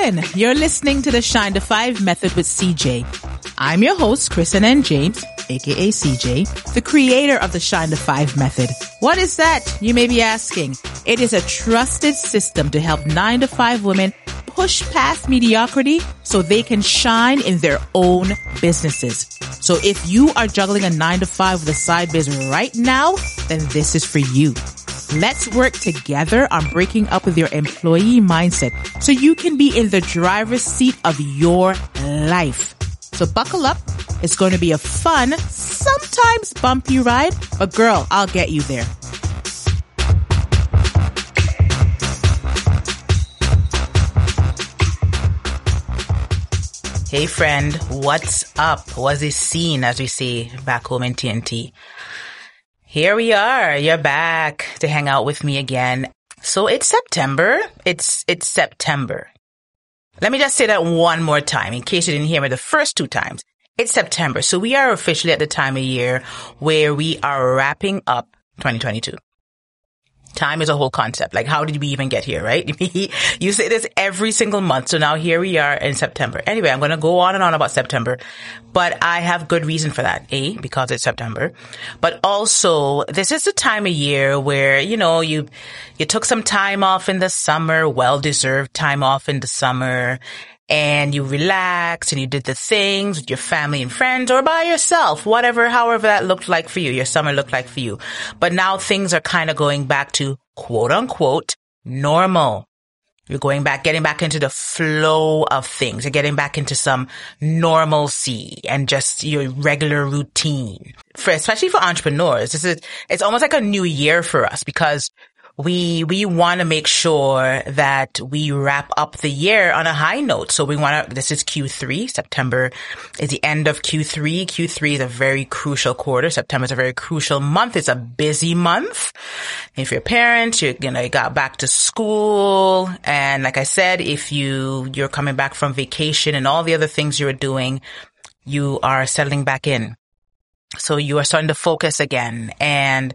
You're listening to the Shine to Five method with CJ. I'm your host, Kristen N. James, aka CJ, the creator of the Shine to Five method. What is that? You may be asking. It is a trusted system to help nine to five women push past mediocrity so they can shine in their own businesses. So if you are juggling a nine to five with a side business right now, then this is for you. Let's work together on breaking up with your employee mindset so you can be in the driver's seat of your life. So buckle up. It's going to be a fun, sometimes bumpy ride, but girl, I'll get you there. Hey friend, what's up? What's this scene as we say back home in TNT? Here we are. You're back to hang out with me again. So it's September. It's, it's September. Let me just say that one more time in case you didn't hear me the first two times. It's September. So we are officially at the time of year where we are wrapping up 2022 time is a whole concept. Like, how did we even get here, right? you say this every single month. So now here we are in September. Anyway, I'm going to go on and on about September, but I have good reason for that. A, because it's September, but also this is the time of year where, you know, you, you took some time off in the summer, well-deserved time off in the summer and you relaxed and you did the things with your family and friends or by yourself, whatever, however that looked like for you, your summer looked like for you. But now things are kind of going back to quote unquote normal. You're going back, getting back into the flow of things. You're getting back into some normalcy and just your regular routine. For, especially for entrepreneurs, this is, it's almost like a new year for us because we we want to make sure that we wrap up the year on a high note. So we want to. This is Q3. September is the end of Q3. Q3 is a very crucial quarter. September is a very crucial month. It's a busy month. If you're a parent, you you know you got back to school, and like I said, if you you're coming back from vacation and all the other things you were doing, you are settling back in. So you are starting to focus again and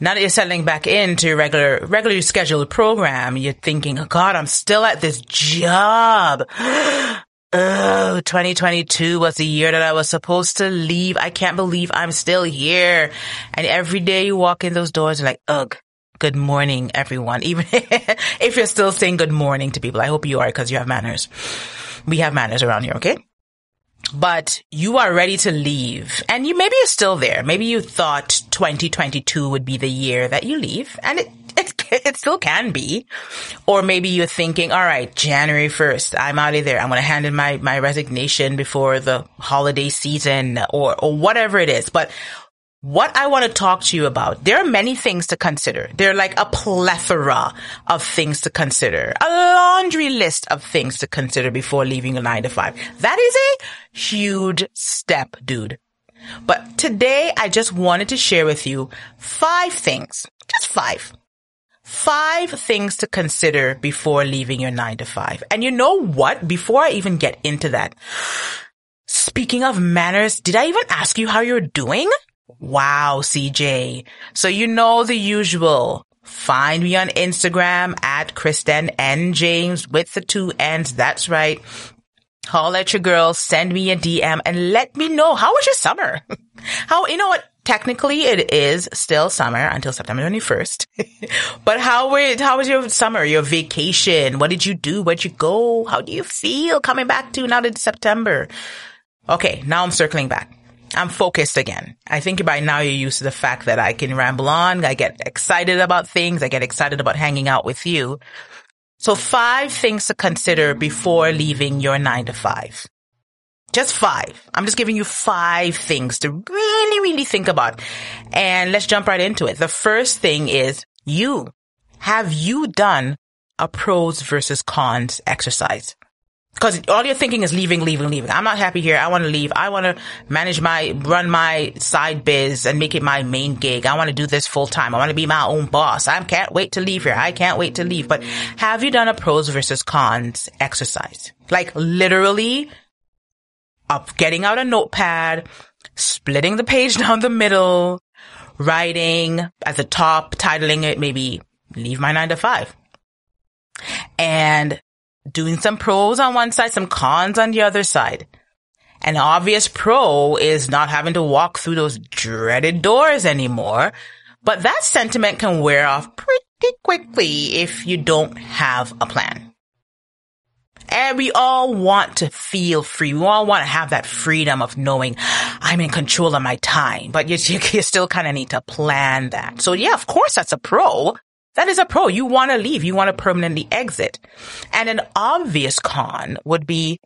now that you're settling back into your regular, regularly scheduled program, you're thinking, oh God, I'm still at this job. Oh, 2022 was the year that I was supposed to leave. I can't believe I'm still here. And every day you walk in those doors, you're like, ugh, good morning, everyone. Even if you're still saying good morning to people, I hope you are because you have manners. We have manners around here, okay? But you are ready to leave and you maybe you're still there. Maybe you thought 2022 would be the year that you leave and it, it, it still can be. Or maybe you're thinking, all right, January 1st, I'm out of there. I'm going to hand in my, my resignation before the holiday season or, or whatever it is. But what I want to talk to you about, there are many things to consider. There are like a plethora of things to consider, a laundry list of things to consider before leaving a nine to five. That is a huge step, dude. But today I just wanted to share with you five things, just five, five things to consider before leaving your nine to five. And you know what? Before I even get into that, speaking of manners, did I even ask you how you're doing? Wow, CJ. So you know the usual. Find me on Instagram at Kristen and James with the two N's. That's right. Call at your girl, send me a DM and let me know how was your summer? how, you know what? Technically it is still summer until September 21st. but how were, how was your summer, your vacation? What did you do? Where'd you go? How do you feel coming back to now that September? Okay. Now I'm circling back. I'm focused again. I think by now you're used to the fact that I can ramble on. I get excited about things. I get excited about hanging out with you. So five things to consider before leaving your nine to five. Just five. I'm just giving you five things to really, really think about. And let's jump right into it. The first thing is you. Have you done a pros versus cons exercise? Cause all you're thinking is leaving, leaving, leaving. I'm not happy here. I want to leave. I want to manage my, run my side biz and make it my main gig. I want to do this full time. I want to be my own boss. I can't wait to leave here. I can't wait to leave. But have you done a pros versus cons exercise? Like literally up getting out a notepad, splitting the page down the middle, writing at the top, titling it maybe leave my nine to five. And doing some pros on one side, some cons on the other side. An obvious pro is not having to walk through those dreaded doors anymore, but that sentiment can wear off pretty quickly if you don't have a plan. And we all want to feel free. We all want to have that freedom of knowing I'm in control of my time, but you, you still kind of need to plan that. So yeah, of course that's a pro. That is a pro. You want to leave. You want to permanently exit. And an obvious con would be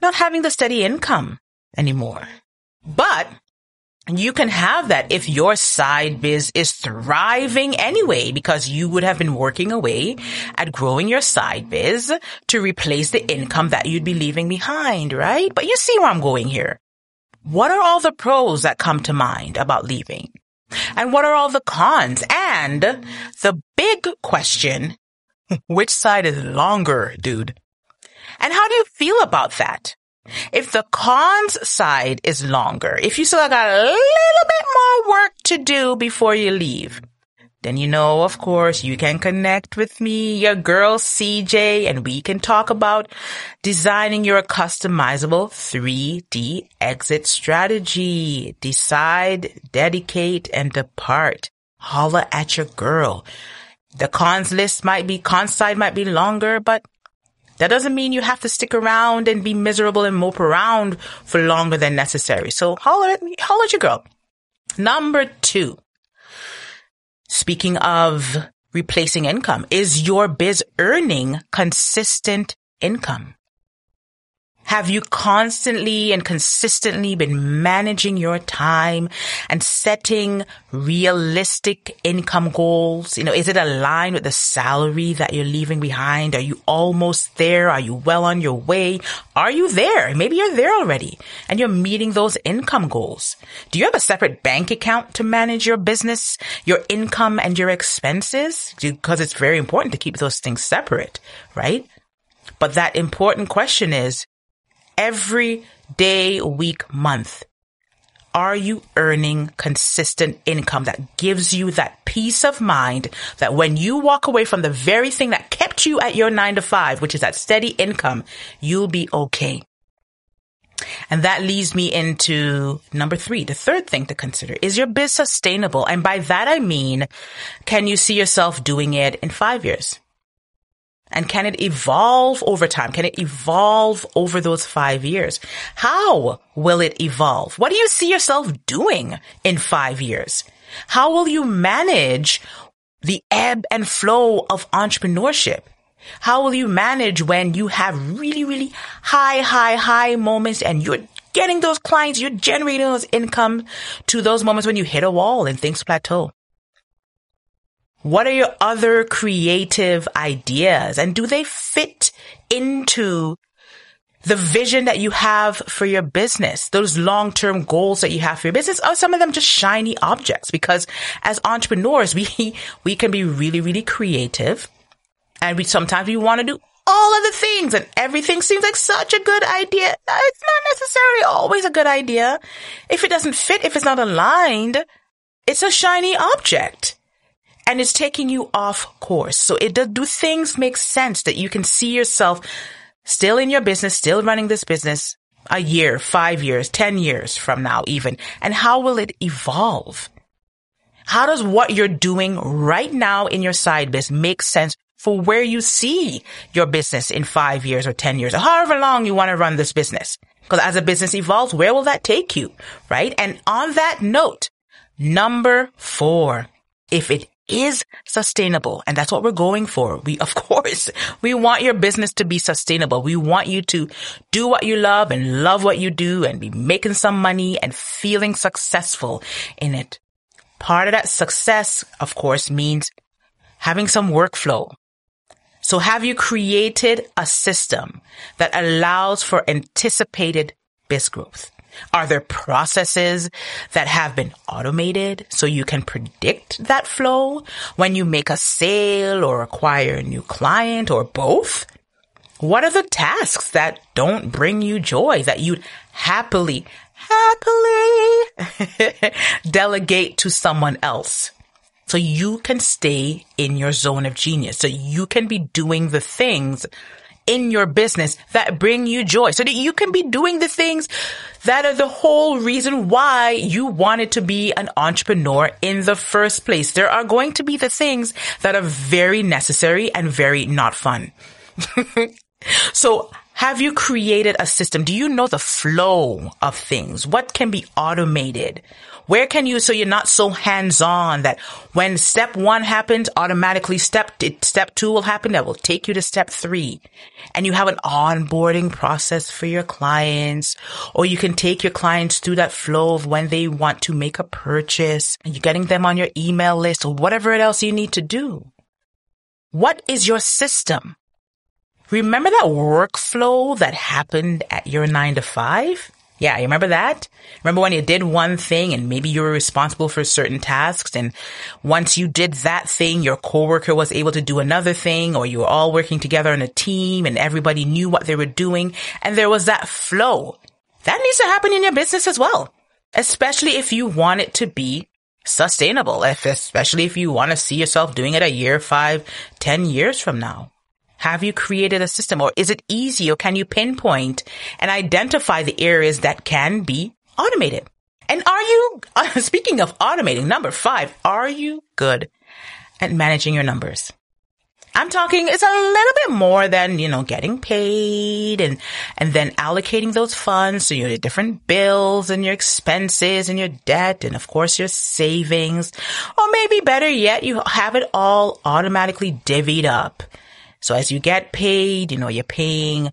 not having the steady income anymore. But you can have that if your side biz is thriving anyway, because you would have been working away at growing your side biz to replace the income that you'd be leaving behind, right? But you see where I'm going here. What are all the pros that come to mind about leaving? And what are all the cons? And the big question, which side is longer, dude? And how do you feel about that? If the cons side is longer, if you still got a little bit more work to do before you leave, then you know, of course, you can connect with me, your girl CJ, and we can talk about designing your customizable 3D exit strategy. Decide, dedicate, and depart. Holla at your girl. The cons list might be, cons side might be longer, but that doesn't mean you have to stick around and be miserable and mope around for longer than necessary. So holler at me, holler at your girl. Number two. Speaking of replacing income, is your biz earning consistent income? Have you constantly and consistently been managing your time and setting realistic income goals? You know, is it aligned with the salary that you're leaving behind? Are you almost there? Are you well on your way? Are you there? Maybe you're there already and you're meeting those income goals. Do you have a separate bank account to manage your business, your income and your expenses? Because it's very important to keep those things separate, right? But that important question is, every day, week, month, are you earning consistent income that gives you that peace of mind that when you walk away from the very thing that kept you at your nine to five, which is that steady income, you'll be okay. And that leads me into number three. The third thing to consider is your biz sustainable? And by that I mean, can you see yourself doing it in five years? And can it evolve over time? Can it evolve over those five years? How will it evolve? What do you see yourself doing in five years? How will you manage the ebb and flow of entrepreneurship? How will you manage when you have really, really high, high, high moments and you're getting those clients, you're generating those income to those moments when you hit a wall and things plateau? What are your other creative ideas and do they fit into the vision that you have for your business, those long-term goals that you have for your business, are some of them just shiny objects? Because as entrepreneurs, we, we can be really, really creative and we sometimes we want to do all of the things and everything seems like such a good idea. Uh, it's not necessarily always a good idea. If it doesn't fit, if it's not aligned, it's a shiny object and it's taking you off course. So it do, do things make sense that you can see yourself still in your business, still running this business a year, five years, 10 years from now even? And how will it evolve? How does what you're doing right now in your side business make sense for where you see your business in five years or 10 years or however long you want to run this business? Because as a business evolves, where will that take you? Right? And on that note, number four, if it is sustainable. And that's what we're going for. We, of course, we want your business to be sustainable. We want you to do what you love and love what you do and be making some money and feeling successful in it. Part of that success, of course, means having some workflow. So have you created a system that allows for anticipated biz growth? Are there processes that have been automated so you can predict that flow when you make a sale or acquire a new client or both? What are the tasks that don't bring you joy that you'd happily, happily delegate to someone else? So you can stay in your zone of genius. So you can be doing the things in your business that bring you joy so that you can be doing the things that are the whole reason why you wanted to be an entrepreneur in the first place. There are going to be the things that are very necessary and very not fun. so have you created a system? Do you know the flow of things? What can be automated? Where can you, so you're not so hands on that when step one happens, automatically step, step two will happen that will take you to step three. And you have an onboarding process for your clients, or you can take your clients through that flow of when they want to make a purchase and you're getting them on your email list or whatever else you need to do. What is your system? Remember that workflow that happened at your nine to five? Yeah, you remember that? Remember when you did one thing and maybe you were responsible for certain tasks and once you did that thing, your coworker was able to do another thing or you were all working together in a team and everybody knew what they were doing and there was that flow. That needs to happen in your business as well, especially if you want it to be sustainable, if, especially if you want to see yourself doing it a year, five, ten years from now. Have you created a system or is it easy or can you pinpoint and identify the areas that can be automated? And are you, uh, speaking of automating, number five, are you good at managing your numbers? I'm talking, it's a little bit more than, you know, getting paid and, and then allocating those funds to your different bills and your expenses and your debt and of course your savings. Or maybe better yet, you have it all automatically divvied up so as you get paid, you know, you're paying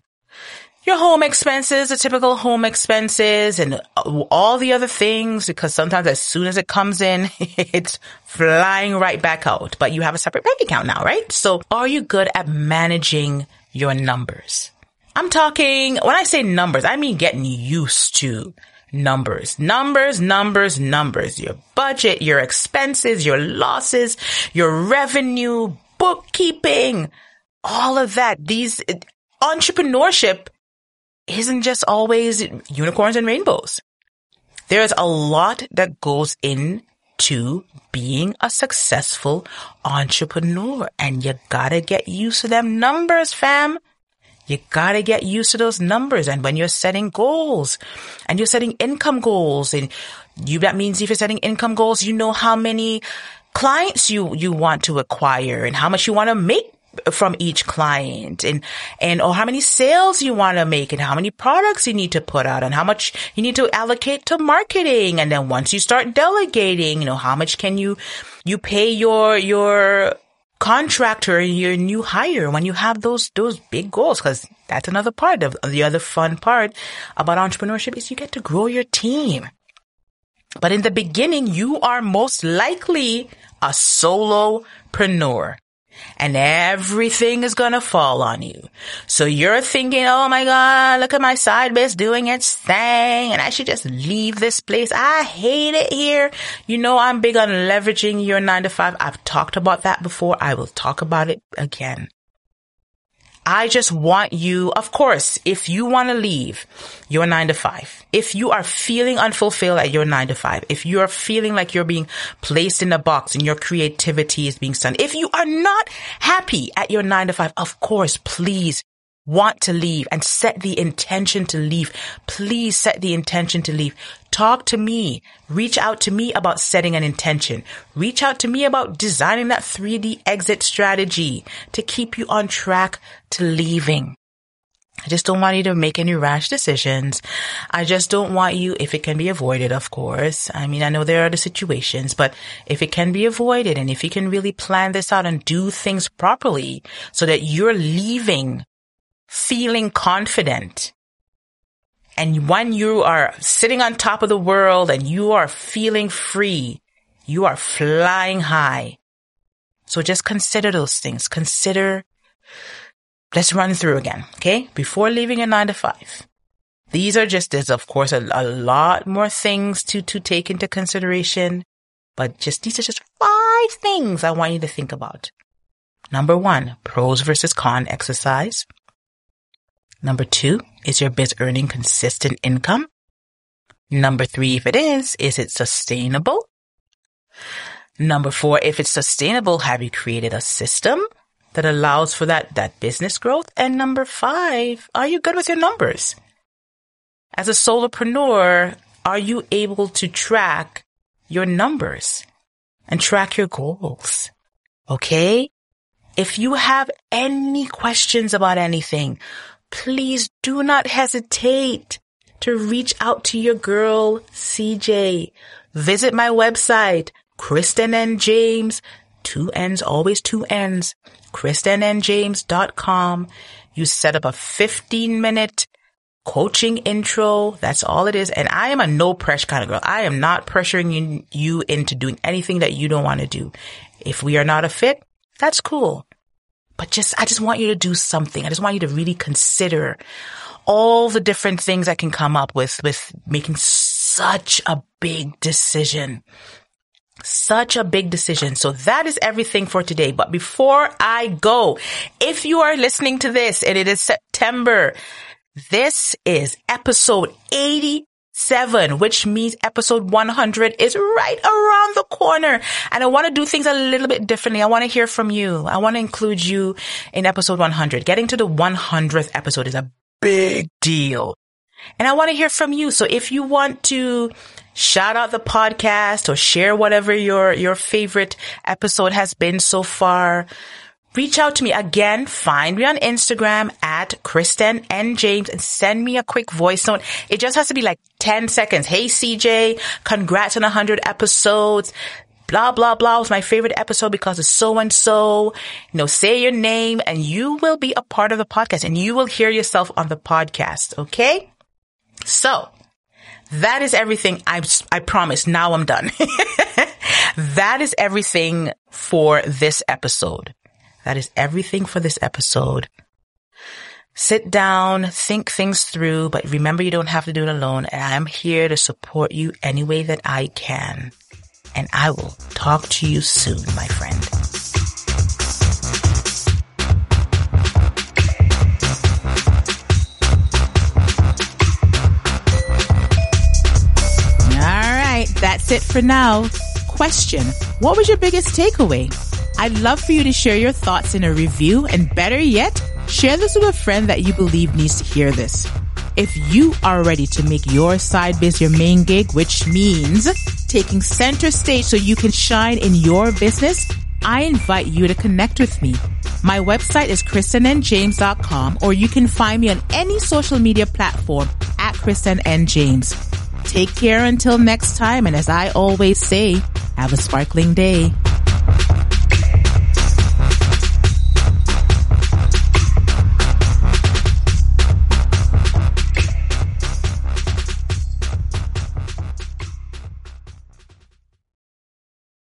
your home expenses, the typical home expenses and uh, all the other things because sometimes as soon as it comes in, it's flying right back out. But you have a separate bank account now, right? So are you good at managing your numbers? I'm talking, when I say numbers, I mean getting used to numbers, numbers, numbers, numbers, your budget, your expenses, your losses, your revenue, bookkeeping, all of that. These entrepreneurship isn't just always unicorns and rainbows. There's a lot that goes into being a successful entrepreneur and you gotta get used to them numbers, fam. You gotta get used to those numbers. And when you're setting goals and you're setting income goals and you, that means if you're setting income goals, you know how many clients you, you want to acquire and how much you want to make from each client and, and, or how many sales you want to make and how many products you need to put out and how much you need to allocate to marketing. And then once you start delegating, you know, how much can you, you pay your, your contractor and your new hire when you have those, those big goals. Cause that's another part of the other fun part about entrepreneurship is you get to grow your team. But in the beginning, you are most likely a solopreneur and everything is gonna fall on you. So you're thinking, oh my God, look at my side biz doing its thing and I should just leave this place. I hate it here. You know, I'm big on leveraging your nine to five. I've talked about that before. I will talk about it again. I just want you, of course, if you want to leave your nine to five, if you are feeling unfulfilled at your nine to five, if you are feeling like you're being placed in a box and your creativity is being stunned, if you are not happy at your nine to five, of course, please want to leave and set the intention to leave, please set the intention to leave. Talk to me. Reach out to me about setting an intention. Reach out to me about designing that 3D exit strategy to keep you on track to leaving. I just don't want you to make any rash decisions. I just don't want you, if it can be avoided, of course. I mean, I know there are the situations, but if it can be avoided and if you can really plan this out and do things properly so that you're leaving feeling confident. And when you are sitting on top of the world and you are feeling free, you are flying high. So just consider those things. Consider, let's run through again. Okay. Before leaving a nine to five. These are just, there's of course a, a lot more things to, to take into consideration, but just, these are just five things I want you to think about. Number one, pros versus con exercise. Number two, is your biz earning consistent income? Number three, if it is, is it sustainable? Number four, if it's sustainable, have you created a system that allows for that, that business growth. And number five, are you good with your numbers? As a solopreneur, are you able to track your numbers and track your goals? Okay. If you have any questions about anything, please do not hesitate to reach out to your girl, CJ. Visit my website, Kristen and James, two N's, always two N's, KristenandJames.com. You set up a 15 minute coaching intro. That's all it is. And I am a no pressure kind of girl. I am not pressuring you into doing anything that you don't want to do. If we are not a fit, that's cool. But just, I just want you to do something. I just want you to really consider all the different things I can come up with, with making such a big decision. Such a big decision. So that is everything for today. But before I go, if you are listening to this and it is September, this is episode 87, which means episode 100 is right around the corner. And I want to do things a little bit differently. I want to hear from you. I want to include you in episode 100. Getting to the 100th episode is a big deal. And I want to hear from you. So if you want to shout out the podcast or share whatever your, your favorite episode has been so far, reach out to me again. Find me on Instagram at Kristen and James and send me a quick voice note. It just has to be like 10 seconds. Hey CJ, congrats on 100 episodes blah, blah, blah was my favorite episode because of so and so. You know, say your name and you will be a part of the podcast and you will hear yourself on the podcast. Okay. So that is everything. I, I promise. Now I'm done. that is everything for this episode. That is everything for this episode. Sit down, think things through, but remember you don't have to do it alone. And I'm here to support you any way that I can and I will talk to you soon, my friend. All right, that's it for now. Question What was your biggest takeaway? I'd love for you to share your thoughts in a review, and better yet, share this with a friend that you believe needs to hear this. If you are ready to make your side biz your main gig, which means taking center stage so you can shine in your business, I invite you to connect with me. My website is kristenandjames.com or you can find me on any social media platform at Kristen and James. Take care until next time. And as I always say, have a sparkling day.